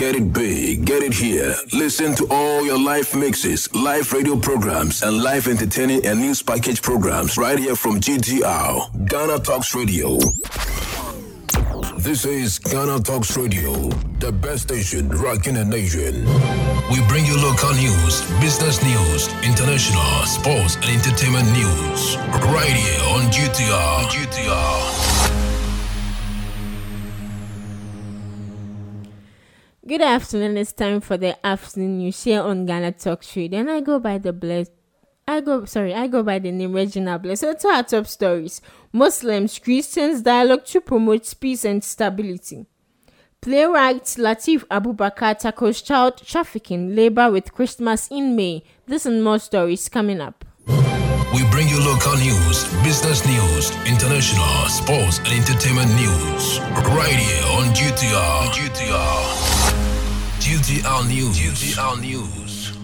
Get it big, get it here. Listen to all your live mixes, live radio programs, and live entertaining and news package programs right here from GTR, Ghana Talks Radio. This is Ghana Talks Radio, the best station rocking the nation. We bring you local news, business news, international, sports, and entertainment news. Right here on GTR. GTR. Good afternoon. It's time for the afternoon news here on Ghana Talk Radio, and I go by the bless. I go sorry. I go by the name Regina Bless. So to our top stories: Muslims, Christians dialogue to promote peace and stability. Playwright Latif Abubakar tackles child trafficking labor with Christmas in May. This and more stories coming up. We bring you local news, business news, international, sports, and entertainment news. Right here on GTR. GTR. GTR News. News.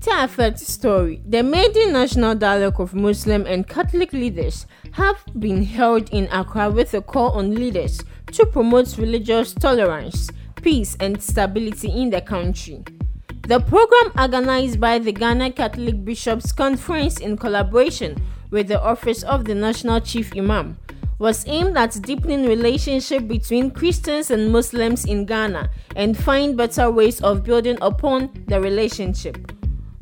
To story, the maiden national dialogue of Muslim and Catholic leaders have been held in Accra with a call on leaders to promote religious tolerance, peace, and stability in the country. The program, organized by the Ghana Catholic Bishops' Conference in collaboration with the Office of the National Chief Imam, was aimed at deepening relationship between Christians and Muslims in Ghana and find better ways of building upon the relationship.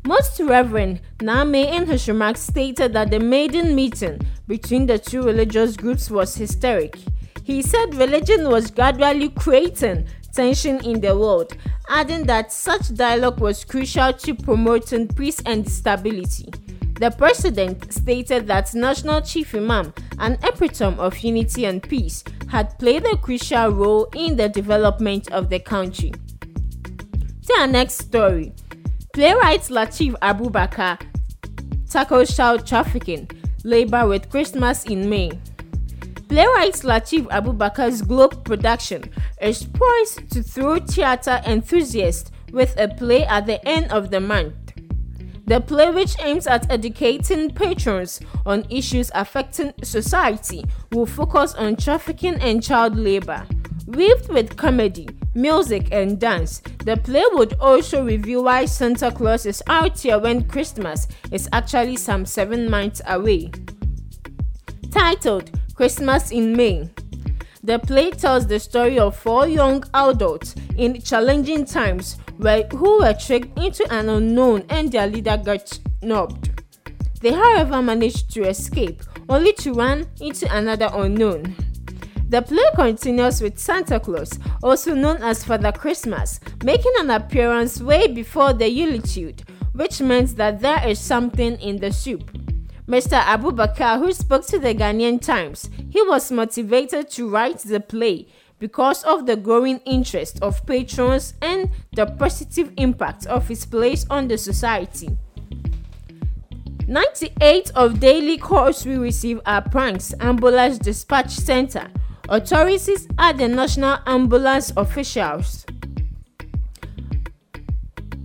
Most Reverend Name in stated that the maiden meeting between the two religious groups was historic. He said religion was gradually creating tension in the world, adding that such dialogue was crucial to promoting peace and stability. The president stated that National Chief Imam, an epitome of unity and peace, had played a crucial role in the development of the country. To our next story, playwright Latif Abubakar tackles child trafficking, labor with Christmas in May. Playwright Latif Abubakar's Globe production is poised to throw theatre enthusiasts with a play at the end of the month. The play, which aims at educating patrons on issues affecting society, will focus on trafficking and child labor. Weaved with comedy, music, and dance, the play would also reveal why Santa Claus is out here when Christmas is actually some seven months away. Titled Christmas in May, the play tells the story of four young adults in challenging times were, who were tricked into an unknown and their leader got snubbed. They, however, managed to escape, only to run into another unknown. The play continues with Santa Claus, also known as Father Christmas, making an appearance way before the Yuletide, which means that there is something in the soup. Mr. Abubakar, who spoke to the Ghanaian Times, he was motivated to write the play because of the growing interest of patrons and the positive impact of his plays on the society. 98 of daily calls we receive are pranks, Ambulance Dispatch Center. Authorities at the National Ambulance officials.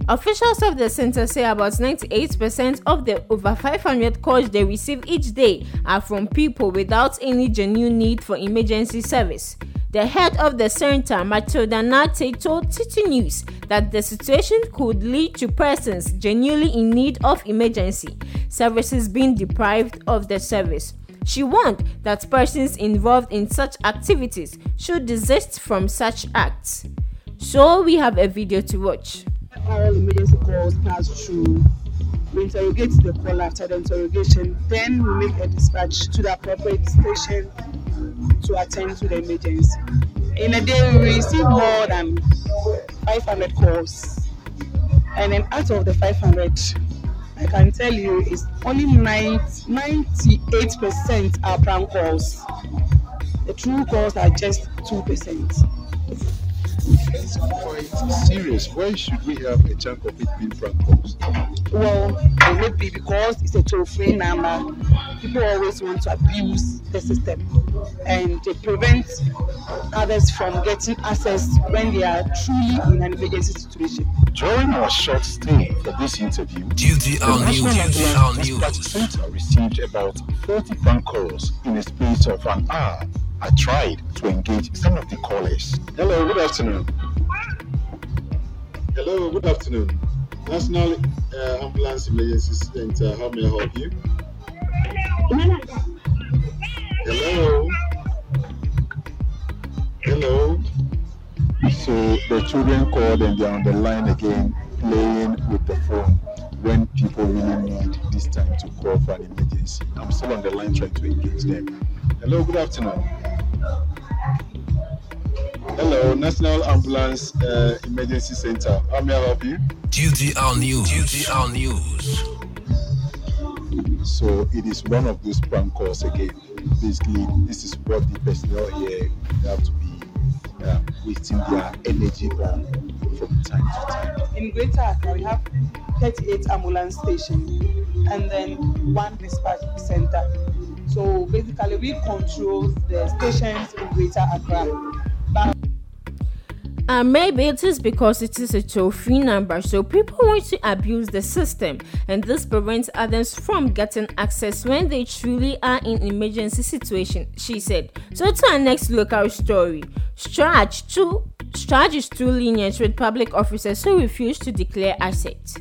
Officials of the center say about 98% of the over 500 calls they receive each day are from people without any genuine need for emergency service. The head of the center, Matilda Nate, told City News that the situation could lead to persons genuinely in need of emergency services being deprived of the service. She warned that persons involved in such activities should desist from such acts. So we have a video to watch. All emergency calls pass through. We interrogate the call after the interrogation, then we make a dispatch to the appropriate station to attend to the emergency. In a day, we receive more than 500 calls. And then out of the 500, I can tell you it's only 98% are prank calls. The true calls are just 2%. It's quite serious. Why should we have a chunk of it being prank calls? Well, it may be because it's a toll free number. People always want to abuse the system and they prevent others from getting access when they are truly in an emergency situation. During our short stay for this interview, GTR the National News. GTR Ambulance News. Center received about 40 phone calls in a space of an hour. I tried to engage some of the callers. Hello, good afternoon. Hello, good afternoon. National uh, Ambulance Emergency Center, how may I help you? Hello. Hello. So the children called and they're on the line again, playing with the phone when people really need this time to call for an emergency. I'm still on the line trying to engage them. Hello, good afternoon. Hello, National Ambulance uh, Emergency Center. How may I help you? GTR News. GTR News. So it is one of those prank calls again. Basically, this is what the personnel here have to be uh, wasting their energy on from time to time. In Greater Accra, we have 38 ambulance stations and then one dispatch center. So basically, we control the stations in Greater Accra. But And maybe it is because it is a toll free number, so people want to abuse the system, and this prevents others from getting access when they truly are in emergency situation, she said. So to our next local story. CHRAJ too CHRAJ is too lenient with public officers who refuse to declare assets.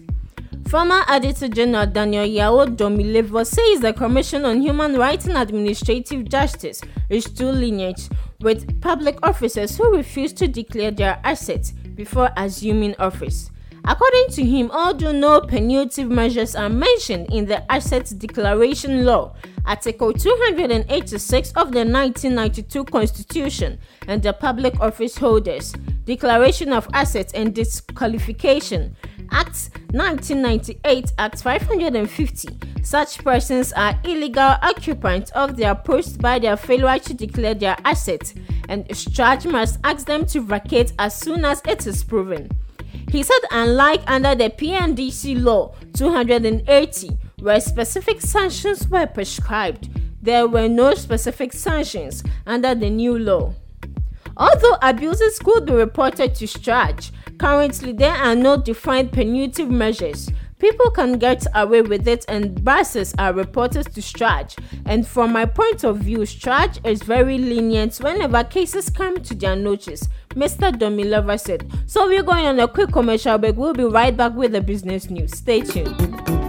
Former Auditor General Daniel Yaw Domelevo says the Commission on Human Rights and Administrative Justice is too lenient with public officers who refuse to declare their assets before assuming office. According to him, although no punitive measures are mentioned in the Assets Declaration Law, Article 286 of the 1992 Constitution, and the Public Office Holders Declaration of Assets and Disqualification Act 1998 Act 550. Such persons are illegal occupants of their post by their failure to declare their assets, and CHRAJ must ask them to vacate as soon as it is proven. He said, unlike under the PNDC Law 280, where specific sanctions were prescribed, there were no specific sanctions under the new law. Although abuses could be reported to CHRAJ, currently there are no defined punitive measures. People can get away with it and buses are reported to CHRAJ. And from my point of view, CHRAJ is very lenient whenever cases come to their notice, Mr. Domelevo said. So we're going on a quick commercial break. We'll be right back with the business news. Stay tuned.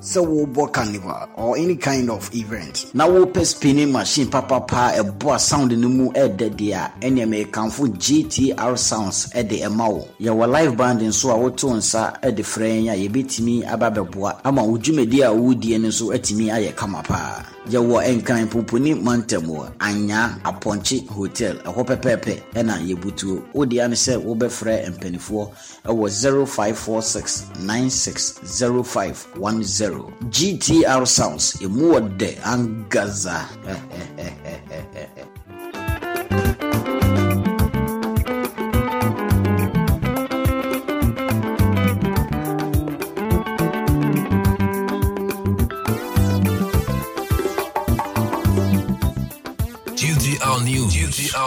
sɛ wobɔ carnival or any kind of event. Na wopɛ spinning machine papapa ɛboa sound no mu ɛɛdɛ deɛ a ɛneɛ mekamfo gtr sounds ɛde ɛma wo. Yɛwɔ live band nso a woto nsa ɛde frɛ yɛn a yɛbɛtumi aba bɛboa ama wo dwumadi a wodie no nso atumi ayɛ kama paa yɛwɔ nkran poponi mantam wɔ anya apɔnkye hotel. Ɛhɔ pɛpɛɛpɛ ɛna yɛbutuo. Wodeɛ ne sɛ wobɛfrɛ mpanifoɔ ɛwɔ 0546 960510 gtr sounds ɛmu wɔ dɛ angaza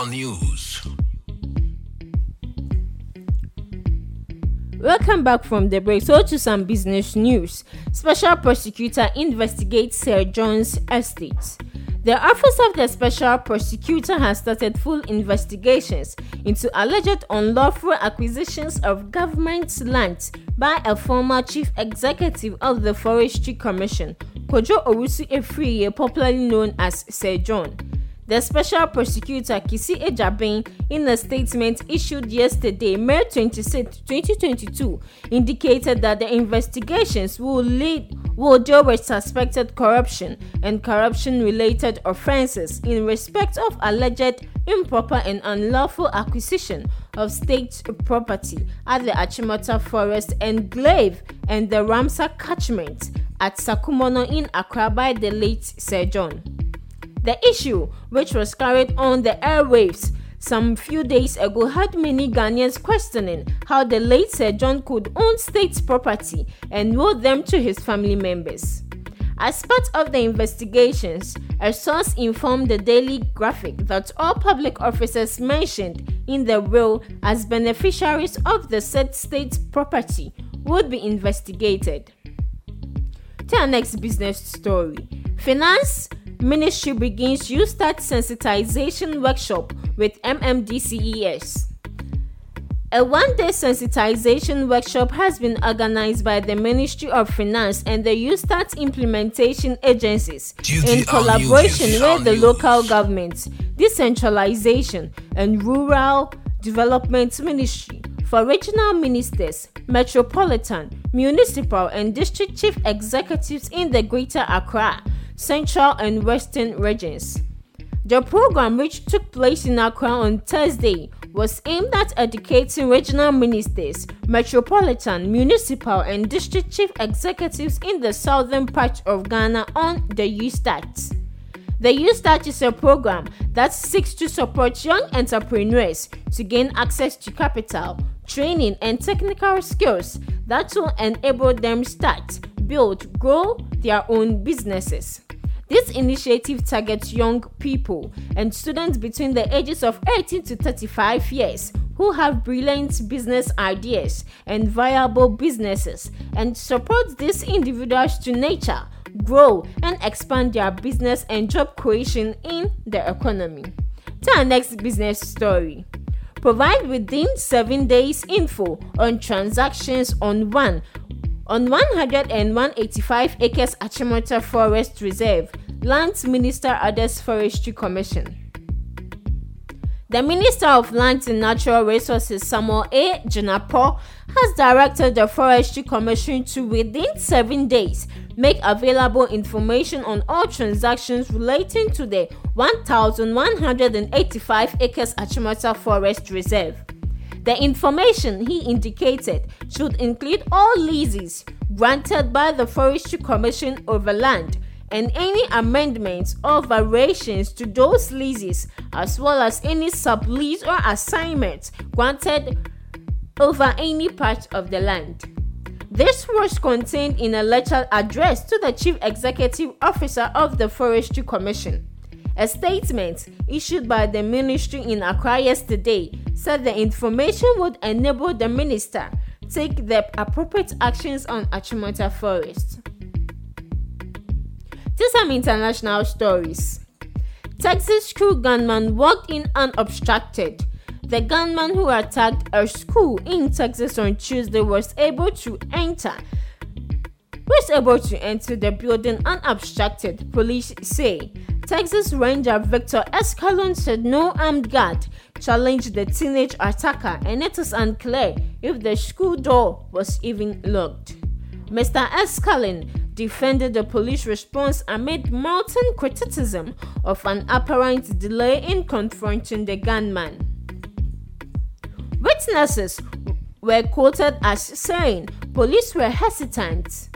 GTR News. Welcome back from the break. So to some business news. Special prosecutor investigates Sir John's estate. The Office of the Special Prosecutor has started full investigations into alleged unlawful acquisitions of government lands by a former chief executive of the Forestry Commission, Kojo Owusu Afriyie, popularly known as Sir John. The special prosecutor Kisi Ejabin, in a statement issued yesterday, May 26, 2022, indicated that the investigations will lead will deal with suspected corruption and corruption-related offences in respect of alleged improper and unlawful acquisition of state property at the Achimota Forest Enclave and the Ramsar catchment at Sakumono in Accra by the late Sir John. The issue, which was carried on the airwaves some few days ago, had many Ghanaians questioning how the late Sir John could own state property and will them to his family members. As part of the investigations, a source informed the Daily Graphic that all public officers mentioned in the will as beneficiaries of the said state property would be investigated. To our next business story. Finance Ministry begins YouStart sensitization workshop with MMDCES. A one day sensitization workshop has been organized by the Ministry of Finance and the YouStart implementation agencies in collaboration with the local governments, decentralization, and rural development ministry for regional ministers, metropolitan, municipal, and district chief executives in the Greater Accra, Central, and Western regions. The program, which took place in Accra on Thursday, was aimed at educating regional ministers, metropolitan, municipal, and district chief executives in the southern part of Ghana on the YouStart. The YouStart is a program that seeks to support young entrepreneurs to gain access to capital, training, and technical skills that will enable them start, build, grow their own businesses. This initiative targets young people and students between the ages of 18 to 35 years who have brilliant business ideas and viable businesses and supports these individuals to nurture, grow, and expand their business and job creation in the economy. To our next business story. Provide within 7 days info on transactions on one on 185 acres Achimota Forest Reserve, Lands Minister Addes Forestry Commission. The Minister of Lands and Natural Resources, Samuel A. Jinapor, has directed the Forestry Commission to, within seven days, make available information on all transactions relating to the 1,185 acres Achimota Forest Reserve. The information he indicated should include all leases granted by the Forestry Commission over land and any amendments or variations to those leases, as well as any sublease or assignments granted over any part of the land. This was contained in a letter addressed to the Chief Executive Officer of the Forestry Commission. A statement issued by the ministry in Accra yesterday said the information would enable the minister take the appropriate actions on Achimota Forest. To some international stories. Texas school gunman walked in unobstructed. The gunman who attacked a school in Texas on Tuesday was able to enter was able to enter the building unobstructed, police say. Texas Ranger Victor Escalon said no armed guard challenged the teenage attacker and it is unclear if the school door was even locked. Mr. Escalon defended the police response amid mounting criticism of an apparent delay in confronting the gunman. Witnesses were quoted as saying police were hesitant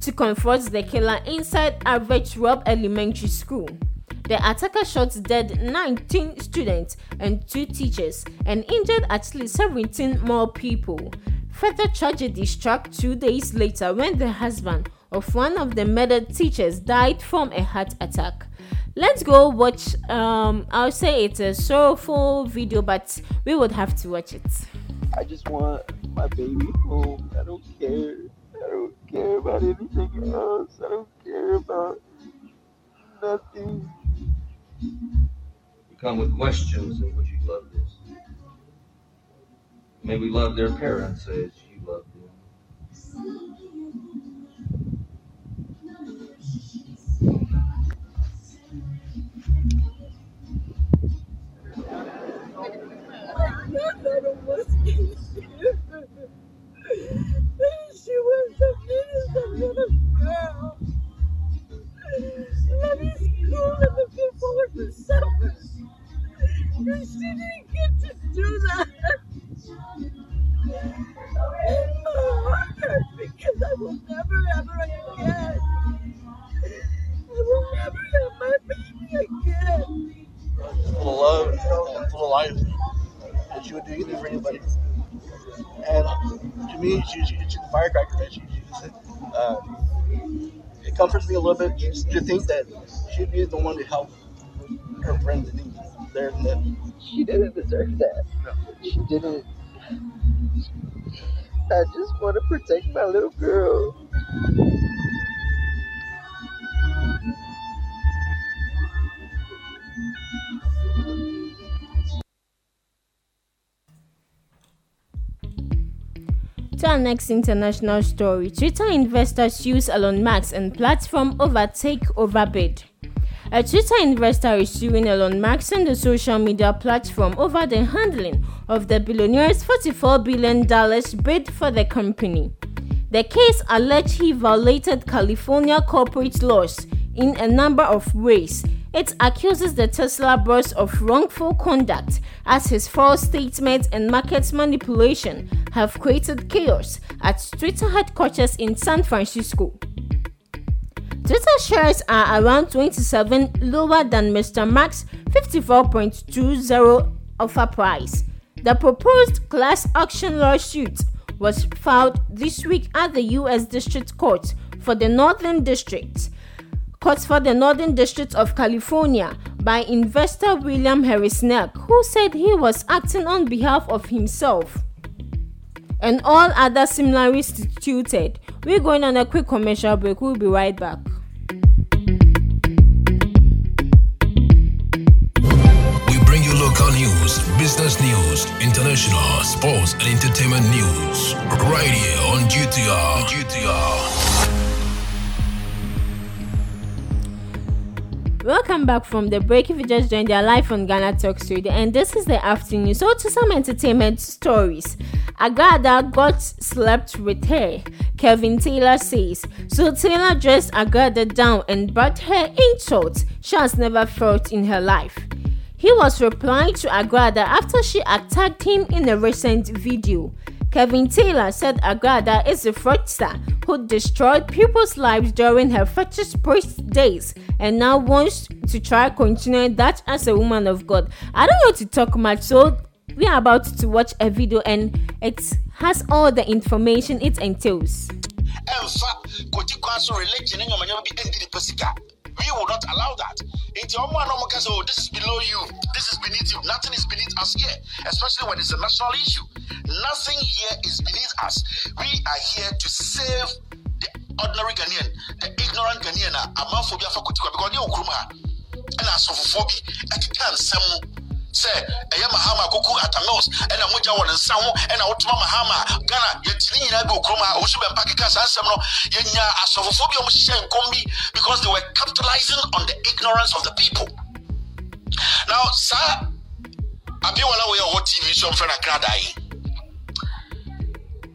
to confront the killer inside Average Robb Elementary School. The attacker shot dead 19 students and two teachers and injured at least 17 more people. Further tragedy struck two days later when the husband of one of the murdered teachers died from a heart attack. Let's go watch. Um, I'll say it's a sorrowful video, but we would have to watch it. I just want my baby home. I don't care. I don't care about anything else. I don't care about nothing. You come with questions and would you love this? Maybe love their parents as you love she didn't get to do that. It because I will never ever again. I will never have my baby again. Full of love, you know, full of life. That she would do anything for anybody. And to me, she's, she's a firecracker. She, she's, it comforts me a little bit to think that she'd be the one to help her friends in need. There and then. She didn't deserve that. She didn't. I just want to protect my little girl. To our next international story, Twitter investors use Elon Musk and platform overtake takeover bid. A Twitter investor is suing Elon Musk and the social media platform over the handling of the billionaire's $44 billion bid for the company. The case alleged he violated California corporate laws in a number of ways. It accuses the Tesla boss of wrongful conduct as his false statements and market manipulation have created chaos at Twitter headquarters in San Francisco. Twitter shares are around 27 lower than Mr. Musk's 54.20 offer price. The proposed class action lawsuit was filed this week at the U.S. District Court for the Northern District. Court for the Northern District of California by investor William Heresniak, who said he was acting on behalf of himself and all other similarly situated. We're going on a quick commercial break. We'll be right back. News, business news, international, sports, and entertainment news. Right here on GTR. GTR. Welcome back from the break. If you just joined, you're live on Ghana Talks Radio, and this is the afternoon. So, to some entertainment stories, Agradaa got slept with her. Kevin Taylor says so. Taylor dressed Agradaa down and brought her insults she has never felt in her life. He was replying to Agradaa after she attacked him in a recent video. Kevin Taylor said Agradaa is a fraudster who destroyed people's lives during her fetish priest days and now wants to try continuing that as a woman of God. I don't want to talk much, so we are about to watch a video and it has all the information it entails. So we will not allow that. Ɔmo a na ɔmo oh this is below you. This is beneath you. Nothing is beneath us here especially when it's a national issue. Nothing here is beneath us. We are here to save the ordinary ghanaian the ignorant ghanaian. A amanfo bi afa kotikwan because ɔnyɛ okurum ha ɛna asɔfofoɔ bi ɛkeka nsɛm mu sɛ ɛyɛ mahama akoko atamils ɛna mogya wɔ ne nsa ho ɛna wotoma mahama. Ghana yɛtiri nyinaa bi okurom a ɔwo so bɛmpa keka saa nsɛm no. Yɛnya asɔfofoɔ bi a ɔmohyehyɛ nkɔm bi because they were capitalizing on the ignorance of the people. Now saa abiewala wei a ɔwɔ tv so ɔmfrɛ no akradaa yi.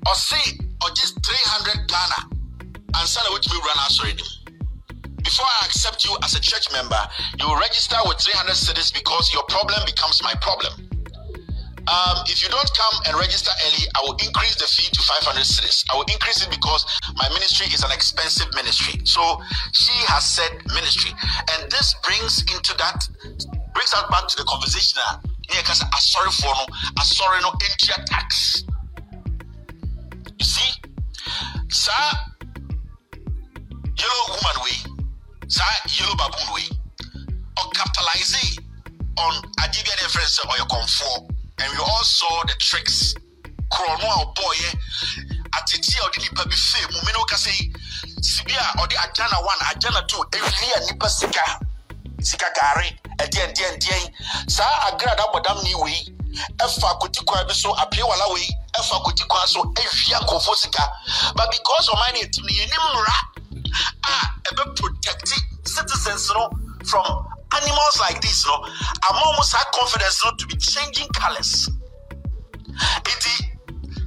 Ɔse ɔgye 300 ghana. Ansa na wotumi wura no asɔre nim before I accept you as a church member, you register with 300 cities because your problem becomes my problem. Um, if you don't come and register early, I will increase the fee to 500 cities. I will increase it because my ministry is an expensive ministry. So she has said ministry, and this brings into that brings us back to the conversation. Yeah, because I sorry for no, I'm sorry no entry tax. You see, sir, yellow woman way saa yellow baboon wei ɔcapitalize on adeɛ bi a ne yɛfrɛ sɛ ɔyɛ kɔnfoɔ and we all saw the tricks. Korɔ no a ɔbɔɔyɛ atete a ɔde nipa bi fee mu mene woka sɛ yi sibi a ɔde agyana one agyana two ɛwie a nipa sika sika gare ɛdeɛn deɛn deɛn saa agrada bɔdam ne wei ɛfa kotikwan bi so apiewala wei ɛfa kotikwan so ɛwia nkɔfoɔ sika. But because ɔman ne yɛtim no yɛnim mmara a ɛbɛ protect citizens no from animals like this no ama wɔn saa confidence no to be changing colours nti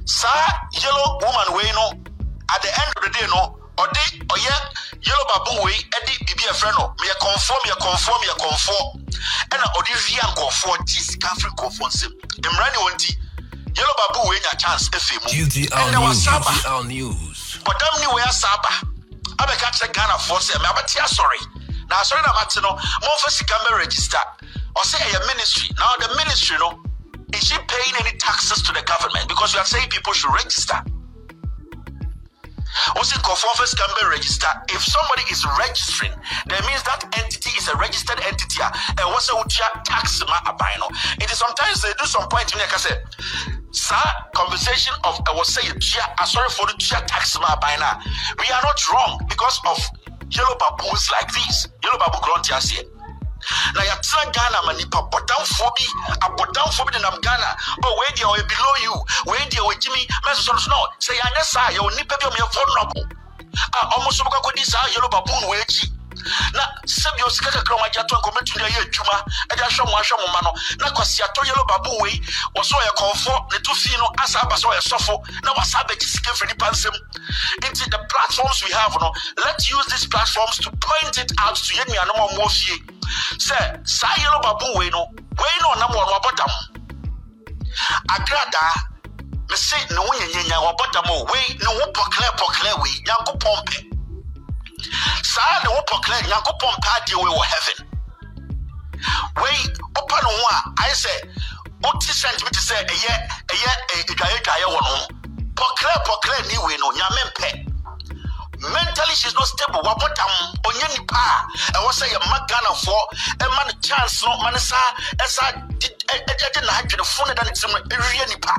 saa yellow woman wei no at the end of the day no ɔde ɔyɛ yellow baboon wei ɛde biribi ɛfrɛ no meyɛ kɔnfoɔ meyɛ kɔnfoɔ meyɛ kɔnfoɔ ɛna ɔde wia nkɔfoɔ gye sika afiri nkɔfoɔ nsam. Mmara ne wɔn ti yellow baboon wei nya chance efe mu. News. wasaba. Bɔdam ne wei asa aba abɛka kyerɛ ghanafoɔ sɛ mɛ abɛte asɔre na asɔre na mate no momfa sika mbɛ register ɔsɛ ɛyɛ eh, ministry na the ministry no is she paying any taxes to the government? Because you are saying people should register. Also, first can be register. If somebody is registering, that means that entity is a registered entity. And what's a tax ma? It is sometimes they do some point in say, Sir, conversation of I was saying, sorry for the tax ma abina. We are not wrong because of yellow baboons like this. Yellow baboon gruntias here. na yɛtena ghana ma nipa bɔdamfoɔ bi abɔdamfoɔ bi nenam ghana ɔ wei deɛ ɔyɛ below you wei deɛ wɔgyi mi mɛsosɔ no so no sɛ yɛanyɛ saa yɛwɔ nnipa bi a ɔmyɛ vulnerable a ɔmo so bɛkɔkɔdi saa yɛlo baboon wei akyi na sɛbi o sika kakra wɔn agye ato nkɔmɛ tumi ayɛ adwuma ɛde ahwɛ mo ahwɛ mo ma no. Na kwasi atɔ yɛlo baboon wei wɔsɔ ɔyɛ kɔnfɔ ne to fi no asa aba sɛ ɔyɛ sɔfo na wasa abɛgye sika firi nipa nsam. Nti the platforms we have no let's use these platforms to point it out to yɛn nuanom a wɔn fie. Sɛ saa yɛlo baboon wei no wei na ɔnam wɔn wabɔ dam agradaa mese ne ho nyanyanya wabɔ dam o. Wei ne ho pɔklɛ pɔklɛ wei nyankopɔn pɛ saa ho pɔklɛ nyankopɔn pɛ adeɛ wei wɔ heaven. Wei wopa ne ho a ayɛ sɛ wote sɛntimi te sɛ ɛyɛ ɛyɛ adwaeɛdwaeɛ wɔ no ho. Pɔklɛ pɔklɛ ni wei no nyame mpɛ. Mentally she's not stable. Wabɔ dam ɔnyɛ nipa a ɛwɔ sɛ yɛma ghanafoɔ ɛma no chance no ma ne saa ɛsa ɛde n'adwenefo no da ne tirim no ɛwie nipa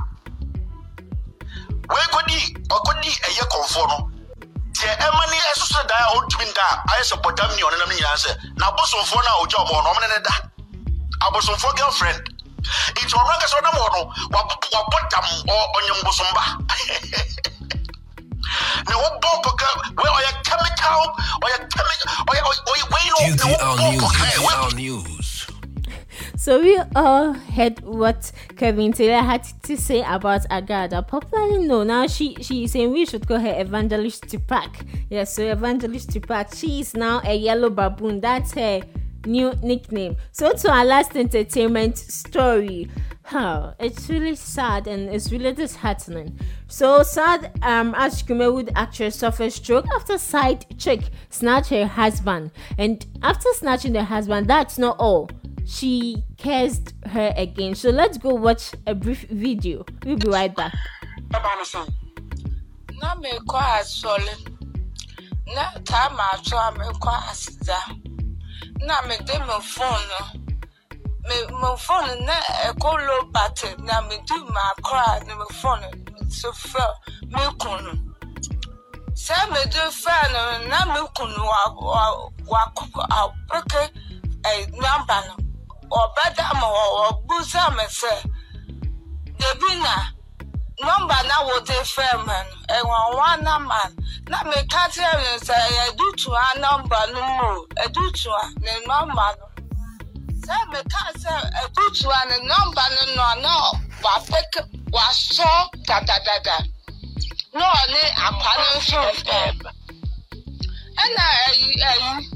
wei kɔdi ɔkɔdi ɛyɛ kɔnfoɔ no deɛ ɛma ne ɛsoso da a ɔntumi nda. A ayɛ sɛ bɔdam ne ɔnenam nyinaa sɛ n'abosomfoɔ no a ɔgya ɔmɔ no ɔmo ne ne da. Abosomfoɔ girlfriend. Nti ɔno ankasa ɔnam hɔ no wabɔ dam mbosomba na wobɔ pɔka wei ɔyɛ chemical ɔyɛ chemical ɔyɛ ɔyɛ wei no na QTL wobɔ News, pɔka QTL News. So we all heard what Kevin Taylor had to say about Agradaa, popularly known now. She she is saying we should call her Evangelist Tupac. Yes, so Evangelist Tupac. She is now a yellow baboon. That's her new nickname. So to our last entertainment story. How it's really sad and it's really disheartening. So sad um as Kumawood actress suffers stroke after side chick snatched her husband. And after snatching the husband, that's not all she cursed her again. So let's go watch a brief video. We'll be right back. na mekɔ asɔre me no me me phone na ɛkɔ low battery na mede ma akora na me phone so fɛ me kunu sɛ mede fɛ no na me kunu wa wa wa apeke ɛ namba no ɔbɛda ma wɔ ɔbusa me sɛ debi na nọmba na wote fẹ mẹ no ẹwọn wa nama na mi ka kyerɛ mi sɛ ɛdutu ha nọmba no mu ɛdutu ɛdutu ha nọ na wasɔ dadadada na ɔne akwa nso fɛ ɛna ɛyi ɛyi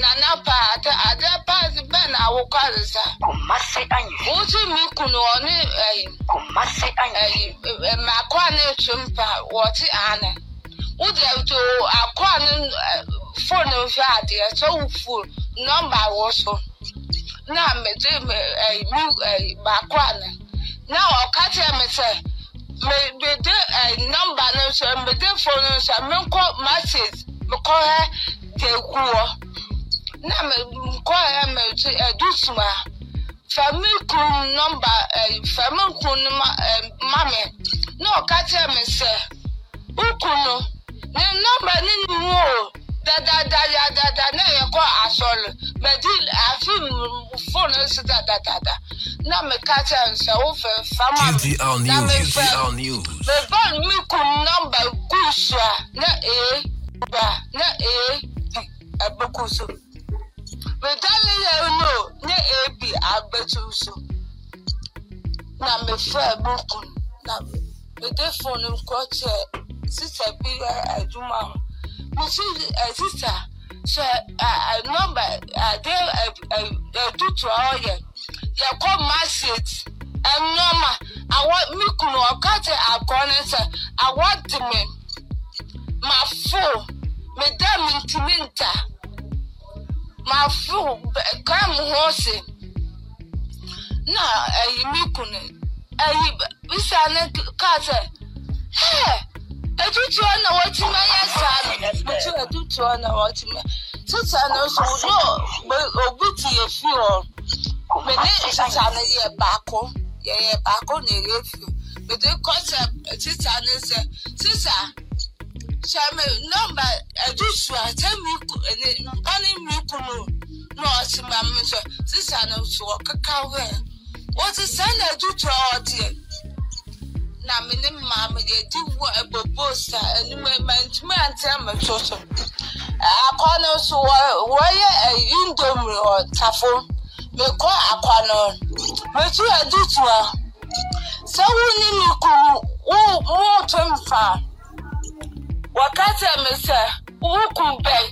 na napa àti àti páàsì bẹ́ẹ̀ ni àwòkọ́ àdìsá. kò má sí àyè. wútú mi kùnú ọ ní ẹyìn. kò má sí àyè. ẹyìn màkọ́ àná ètò mpa wọ́n ti àná. wúdú ètò àkọ́ àná fóònù nfẹ́ adìyẹ tó wù fóònù nọ́mbà wọ́ so. náà mèjì mi ẹyìn mi ẹyìn màkọ́ àná. náà ọ̀ká tiẹ̀ mi sẹ́ mèdè ẹyìn nọ́mbà ní sọ mèdè fóònù sọ mi nkọ́ message mi kọ́ hẹ́ tẹ̀ kú wọ́. Na nkɔ hɛ mede ɛdusuma fami kun nɔmba ɛyi fami kun ma ɛɛ mami na ɔka kyerɛ me sɛ ukunu ne nọmba ne mu o. Dadada yadada na yɛ kɔ asɔre. Mɛdi afi fone si dadadada na mi ka kyerɛ nsɛ wofɛ fama mi na mi fɛ mi bɔ mi kun nọmba gu so a na ee ba na ee bi ɛbɛ Vitamin no ebi abɛto na mefrɛ boko na mede fone nkɔ kyerɛ sista bi yɛ adwuma ho ade atutu a ɔyɛ yɛkɔ market ɛnɔma awɔ me kunu ɔka kyerɛ akɔ ne sɛ awɔ de nta ma mi ho se na ɛyi mi kunu ɛyi bisa ne kaa sɛ hɛɛ etutuo na wɔtumi ayɛ saa no. Etu etutuo na wɔtumi tita no so no obi ti efi hɔ. Mɛ ne tita no yɛ baako yɛyɛ baako na ɛyɛ fi mɛde kɔsɛ tita no sɛ tita hyɛ me nɔmba etutu a sɛ mi ku ɛne mpa ne mi kunu na ɔsi ma mi sɛ tita no so ɔkeka hɔ yɛ wɔte sɛ na etutu a ɔteɛ na me ne maame deɛ di wɔ ɛbɔbɔ sa anim ɛma ntumi ante ama to so akɔ no nso wɔ wɔyɛ ɛyi ndomri wɔ tafo mekɔ akɔ no metu adi tua sɛ wo ne me kuru wo wo to mfa wɔka sɛ me sɛ woku bɛn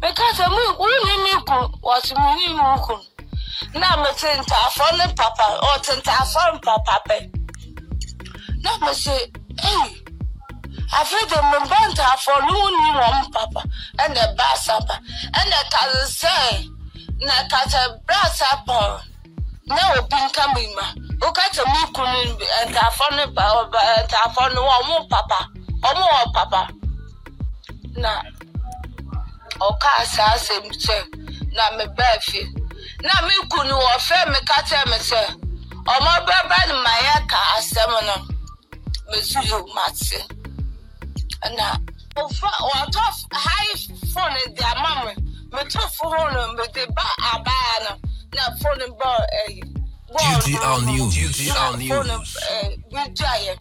meka sɛ wone me ku wɔse menni wo ku na mete ntaafɔ ne papa ɔte ntaafɔ mpapa pɛ na mese ei afi de meba ntaafɔ ne wonni wɔn papa ɛna ba asaba ɛna kase sɛ na kase brasa pɔn na obi nka me ma woka sɛ me ku ne ntaafɔ ne ba ntaafɔ ne wɔn papa wɔn wɔ papa na ɔka saa asɛm sɛ na me baa fie na me kunu wɔfɛ me ka kyerɛ me sɛ ɔmo bɛba ne ma yɛ ka asɛm no mesu yɛ mate na wɔtɔ high phone de ama me meto phone mede ba abaa no na phone bɔ ɛyi GTL News. GTL phone News. bi gyaeɛ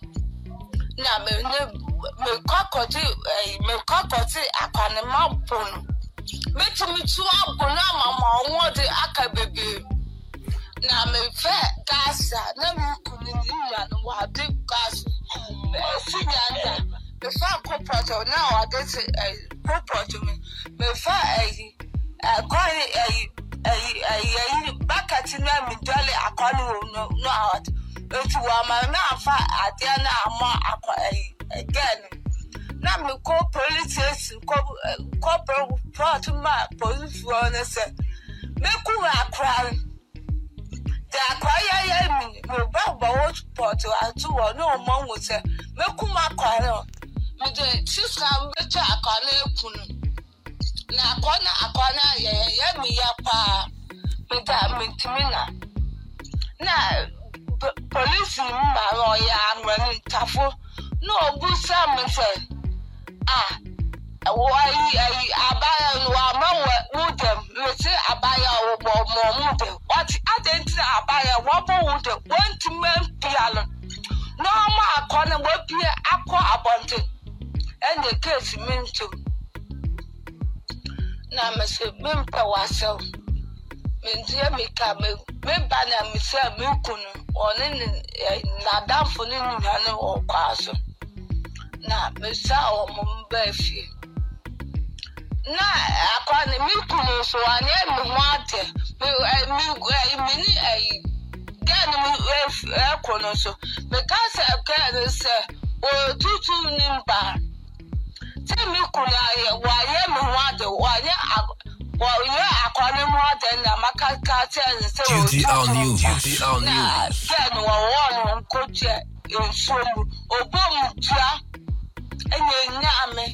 na me ne mekɔ akɔgye ɛyi mekɔ akɔgye akwanema bo no metumi tu ama aka bebree. Na mefɛ gas a na mekunu ne nua no wɔade gas ɛsi nyanda mefa na wɔde te ɛyi kopɔtɔ mu mefa ɛyi ɛkɔne ɛyi ɛyi ɛyi na mi dɔle akɔne wɔ no no wɔama na afa adeɛ na amɔ akɔ ɛyi no na mi kɔ polisi esi kɔ kɔ pɔt ma polisifoɔ no sɛ meku akora no de akora yɛyɛ mi mi ba bɔ wɔ pɔt ato wɔ ne ɔmɔ ŋo sɛ meku ma akora no mi de sisa mbɛkyɛ akora no eku no na akora na akora no yɛ yɛ mi ya paa mi da mi ntumi na na polisi mma no ɔyɛ aŋmɛni no bu sam sɛ ah wayi ayi abaayewa no wama wɔ mu dɛm mesi abaayewa wɔ bɔ mɔ mu dɛm ɔti adi nti na abaayewa wɔbɔ mu dɛm wɔntumi mpia no na ɔmo akɔ no wɔpie akɔ abɔnten ɛna keesi mi ntom na mesi mi mpɛ w'asɛw mendua mi ka mi mi ba na mi sɛ mi kun no ɔne ne ɛ n'adamfo ne nua no wɔ kwa so. Na mesa ɔmo mbaa fie na akwa ne me kunu nso wanyɛ me ho ade me ɛ me ɛ me ne ɛyi gɛɛ no me ɛf ɛkɔ no so meka sɛ gɛɛ no sɛ otutu ne mba sɛ me kunu ayɛ wanyɛ me ho ade wanyɛ ak wɔyɛ akwa ne ho ade na maka ka kyerɛ ne sɛ GTL otutu News. mba. GTL na News. gɛɛ no wɔwɔ no nkotua nsuo mu obɔ mu tua ɛna enya me.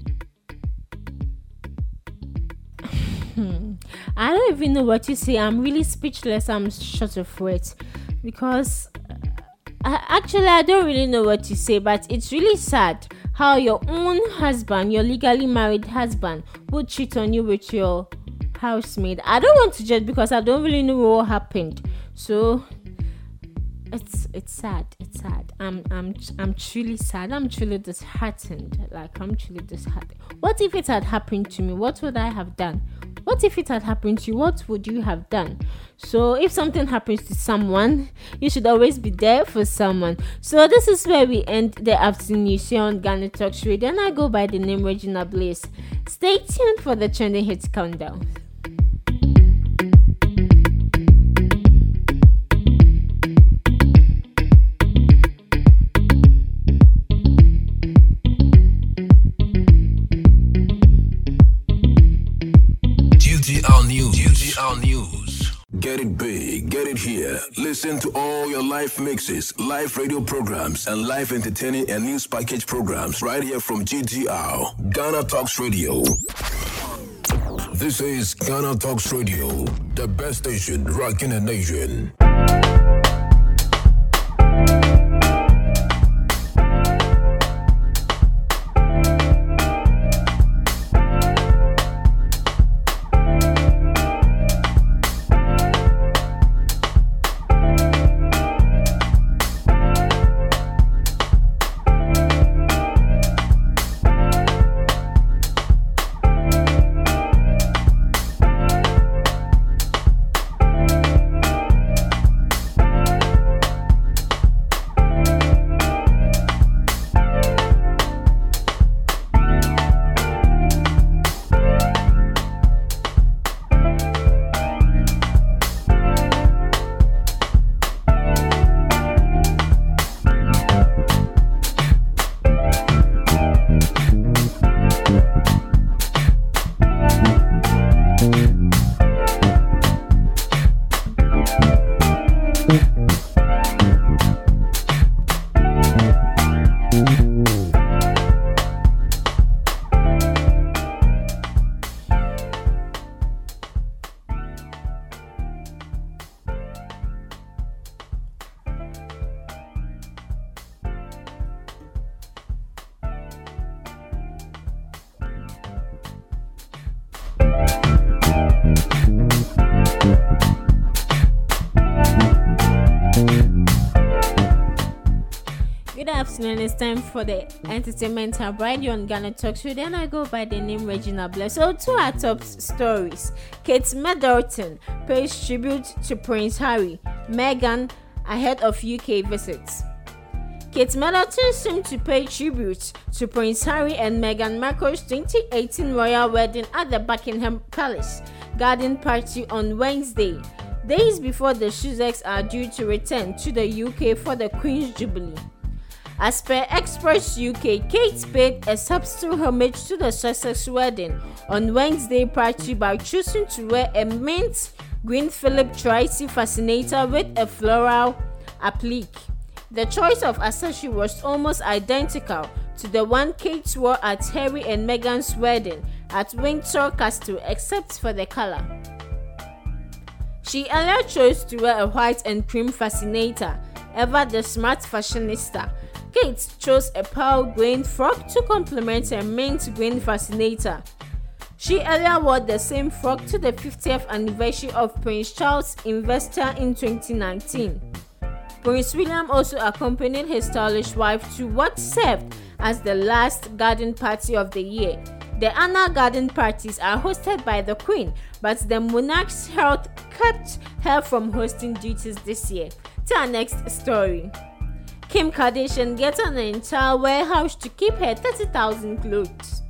I don't even know what to say. I'm really speechless. I'm short of words because uh, actually I don't really know what to say. But it's really sad how your own husband, your legally married husband, would cheat on you with your housemaid. I don't want to judge because I don't really know what happened. So it's it's sad. It's sad. I'm I'm I'm truly sad. I'm truly disheartened. Like I'm truly disheartened. What if it had happened to me? What would I have done? What if it had happened to you? What would you have done? So, if something happens to someone, you should always be there for someone. So, this is where we end the afternoon on Ghana Talks Radio, and I go by the name Regina Bliss. Stay tuned for the trending hits countdown. Get it big, get it here. Listen to all your live mixes, live radio programs, and live entertaining and news package programs right here from GTR, Ghana Talks Radio. This is Ghana Talks Radio, the best station rocking the nation. For the entertainment hub radio on Ghana Talks Radio, Then I go by the name Regina Bless. So, two are top stories. Kate Middleton pays tribute to Prince Harry, Meghan ahead of UK visits. Kate Middleton seemed to pay tribute to Prince Harry and Meghan Markle's 2018 royal wedding at the Buckingham Palace garden party on Wednesday, days before the Sussexes are due to return to the UK for the Queen's Jubilee. As per Express UK, Kate paid a substantial homage to the Sussex wedding on Wednesday party by choosing to wear a mint green Philip Treacy fascinator with a floral applique. The choice of accessory was almost identical to the one Kate wore at Harry and Meghan's wedding at Windsor Castle, except for the color. She earlier chose to wear a white and cream fascinator, ever the smart fashionista, Kate chose a pearl green frock to complement her mint green fascinator. She earlier wore the same frock to the 50th anniversary of Prince Charles' investor in 2019. Prince William also accompanied his stylish wife to what served as the last garden party of the year. The annual garden parties are hosted by the Queen, but the monarch's health kept her from hosting duties this year. To our next story. Kim Kardashian gets an entire warehouse to keep her 30,000 clothes.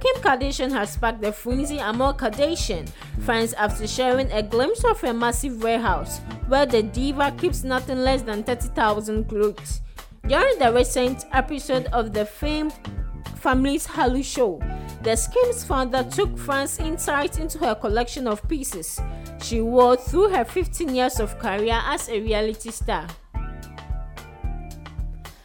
Kim Kardashian has sparked the frenzy among Kardashian fans after sharing a glimpse of her massive warehouse, where the diva keeps nothing less than 30,000 clothes. During the recent episode of the famed Family's Hulu show, the Skims founder took fans' insight into her collection of pieces she wore through her 15 years of career as a reality star.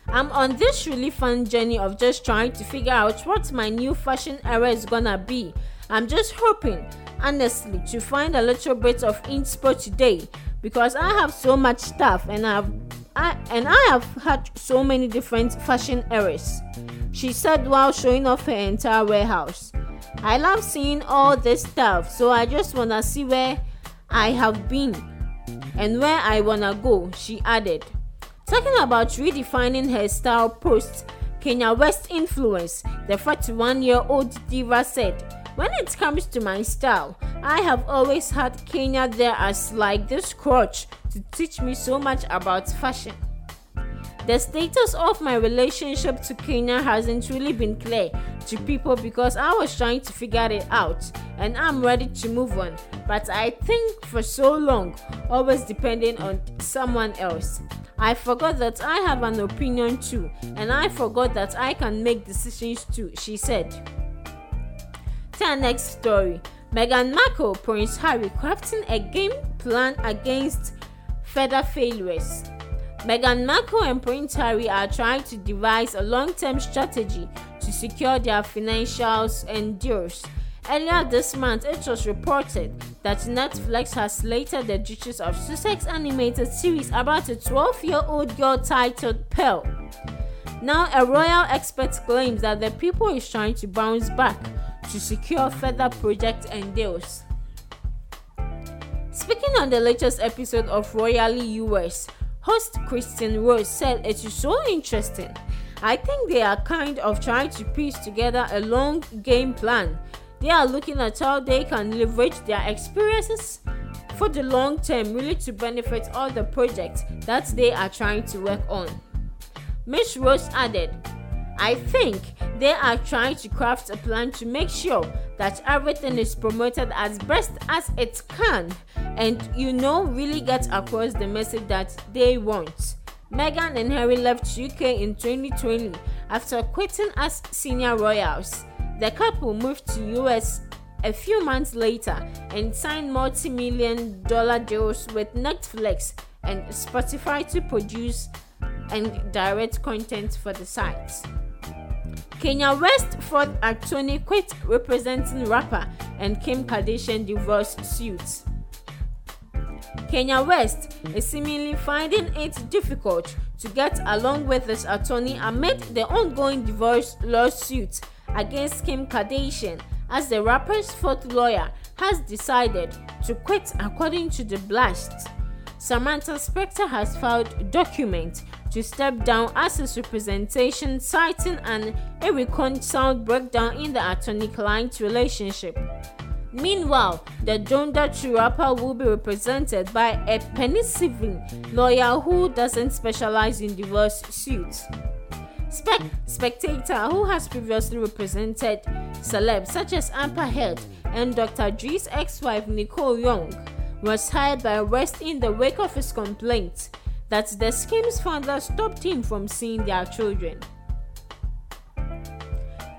I'm on this really fun journey of just trying to figure out what my new fashion era is gonna be. I'm just hoping, honestly, to find a little bit of inspo today because I have so much stuff and I've I, and I have had so many different fashion eras. She said while showing off her entire warehouse. I love seeing all this stuff, so I just wanna see where I have been and where I wanna go, she added. Talking about redefining her style post Kanye West influence, the 41 year old diva said, When it comes to my style, I have always had Kanye there as like this crutch to teach me so much about fashion. The status of my relationship to Kanye hasn't really been clear to people because I was trying to figure it out and I'm ready to move on. But I think for so long, always depending on someone else. I forgot that I have an opinion too, and I forgot that I can make decisions too, she said. Our next story Meghan Markle, Prince Harry crafting a game plan against further failures. Meghan Markle and Prince Harry are trying to devise a long term strategy to secure their financials and deals. Earlier this month, it was reported that Netflix has slated the Duchess of Sussex animated series about a 12 year old girl titled Pearl. Now, a royal expert claims that the people is trying to bounce back to secure further projects and deals. Speaking on the latest episode of Royally US, Host Christine Ross said it is so interesting. I think they are kind of trying to piece together a long game plan. They are looking at how they can leverage their experiences for the long term, really to benefit all the projects that they are trying to work on. Miss Rose added, I think they are trying to craft a plan to make sure that everything is promoted as best as it can and you know really get across the message that they want. Meghan and Harry left UK in 2020 after quitting as senior royals. The couple moved to US a few months later and signed multi-million dollar deals with Netflix and Spotify to produce and direct content for the sites. Kanye West fought attorney quit representing rapper and Kim Kardashian divorce suits. Kanye West is seemingly finding it difficult to get along with his attorney amid the ongoing divorce lawsuit against Kim Kardashian as the rapper's fourth lawyer has decided to quit according to the blast. Samantha Spector has filed a document to step down as his representation citing an irreconciled breakdown in the attorney-client relationship. Meanwhile, the Donda rapper will be represented by a Pennsylvania lawyer who doesn't specialize in divorce suits. Spec- Spectator, who has previously represented celebs such as Amber Heard and Dr. Dre's ex-wife Nicole Young, was hired by West in the wake of his complaint that the Skims founder stopped him from seeing their children.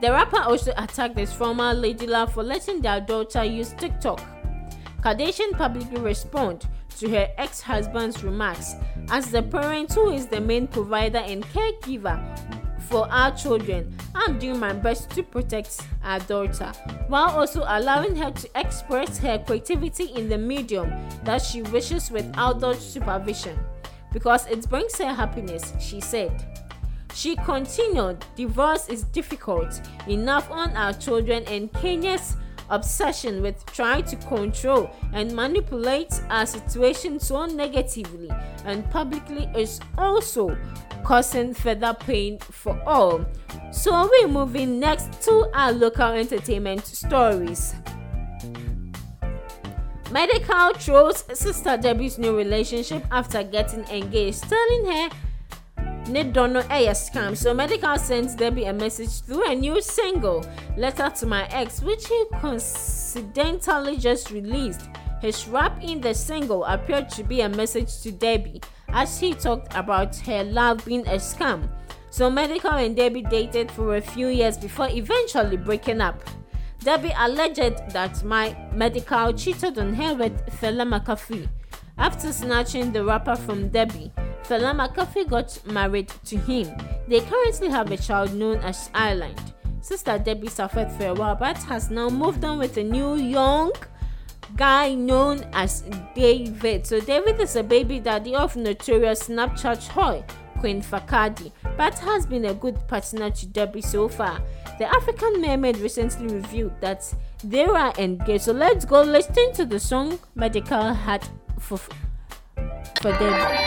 The rapper also attacked his former lady love for letting their daughter use TikTok. Kardashian publicly responded to her ex-husband's remarks as the parent who is the main provider and caregiver for our children i'm doing my best to protect our daughter while also allowing her to express her creativity in the medium that she wishes without supervision because it brings her happiness she said she continued, divorce is difficult enough on our children and Kanye's obsession with trying to control and manipulate our situation so negatively and publicly is also causing further pain for all. So we're moving next to our local entertainment stories. Medikal trolls Sister Debbie's new relationship after getting engaged, telling her ne dɔ no ɛyɛ eh, scam. So Medikal sent debbie a message through a new single letter to my ex which he coincidentally just released. His rap in the single appeared to be a message to debbie as he talked about her love being a scam. So Medikal and debbie dated for a few years before eventually breaking up debbie alleged that my Medikal cheated on her with Fella Makafui after snatching the rapper from debbie Fella Makafui got married to him. They currently have a child known as Island. Sister Debbie suffered for a while but has now moved on with a new young guy known as David. So David is a baby daddy of notorious Snapchat hoy Queen Fakadi, but has been a good partner to Debbie so far. The African Mermaid recently revealed that they are engaged. So let's go listen to the song Medikal had for for Debbie.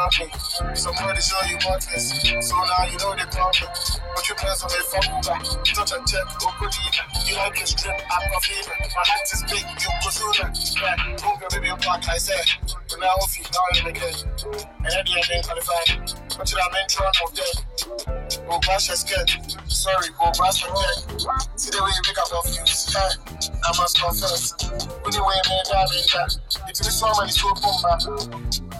Tell me say you you you what is. So now you know the problem. But you plans on fuck back. Touch a check, Okodina. You like a strip, I'm a fever. My heart is big, you go sooner. Yeah, don't go baby black, I said. But now I'm feet, now I'm again. And at the end, I'm qualified. I mean to run off there? Oh, gosh, I'm scared. Sorry, oh, gosh, I'm dead. See the way you make up confused. Hey, I must confess. You me, I'm in that. It's this one when it's so bomba.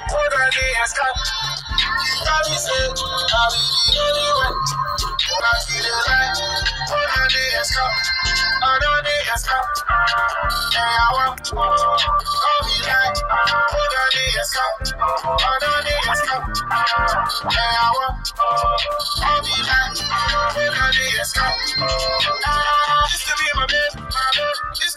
What are they as come? I'll be said. I'll be the only one. I'll see the light. What are they as come? All the has come. Hey, I want. I'll be like. What are they has come? All the has come. Hey, I want. I'll be like. What are they has come? Ah, Used to be my baby, my baby.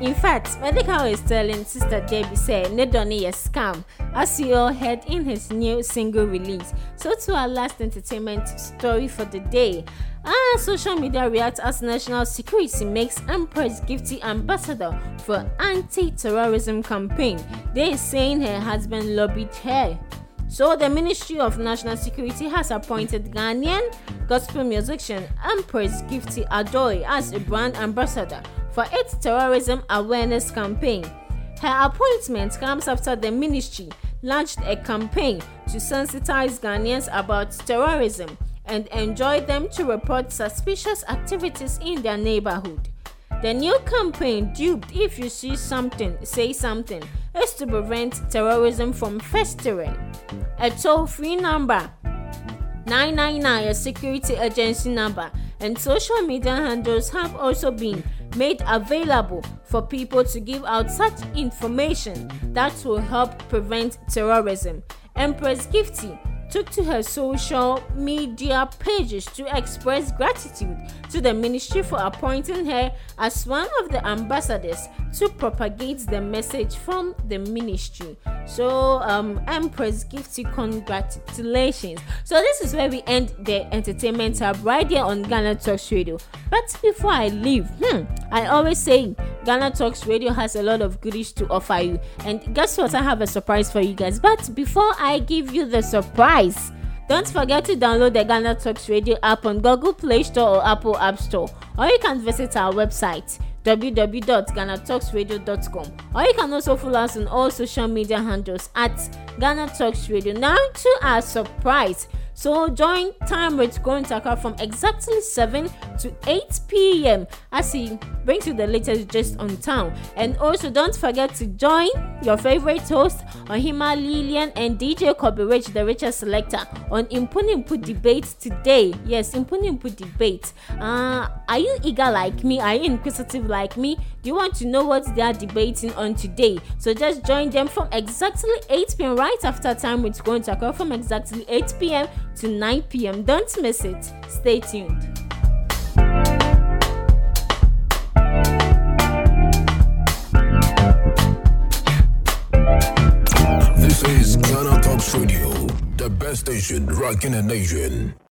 in fact, medical is telling Sister Debbie say Nedoni a scam as you all heard in his new single release. So to our last entertainment story for the day. Ah, social media reacts as national security makes Empress Gifty ambassador for anti-terrorism campaign. They is saying her husband lobbied her. So the Ministry of National Security has appointed Ghanaian gospel musician Empress Gifty Adoi as a brand ambassador for its terrorism awareness campaign. Her appointment comes after the ministry launched a campaign to sensitize Ghanaians about terrorism and enjoin them to report suspicious activities in their neighborhood. The new campaign, Duped If You See Something, Say Something, is to prevent terrorism from festering. A toll free number 999, a security agency number, and social media handles have also been made available for people to give out such information that will help prevent terrorism. Empress Gifty took to her social media pages to express gratitude to the ministry for appointing her as one of the ambassadors to propagate the message from the ministry. So, um, Empress Gifty, congratulations. So, this is where we end the entertainment tab right here on Ghana Talks Radio. But before I leave, hmm, I always say Ghana Talks Radio has a lot of goodies to offer you. And guess what? I have a surprise for you guys. But before I give you the surprise, don't forget to download the Ghana Talks Radio app on Google Play Store or Apple App Store. Or you can visit our website www.ghanatalksradio.com or you can also follow us on all social media handles at Ghana Talks Radio. Now to our surprise. So join time with to occur from exactly 7 to 8 p.m. as he brings you the latest just on town. And also don't forget to join your favorite host Ohima Lillian and DJ Kobe Rich, the richest selector, on Impunimpu debate today. Yes, Impunimpu debate. Uh, are you eager like me? Are you inquisitive like me? Do you want to know what they are debating on today? So just join them from exactly 8 p.m. right after time it's going to occur from exactly 8 p.m. to 9 p.m. Don't miss it. Stay tuned. This is Ghana Talks Radio, the best station rocking the nation.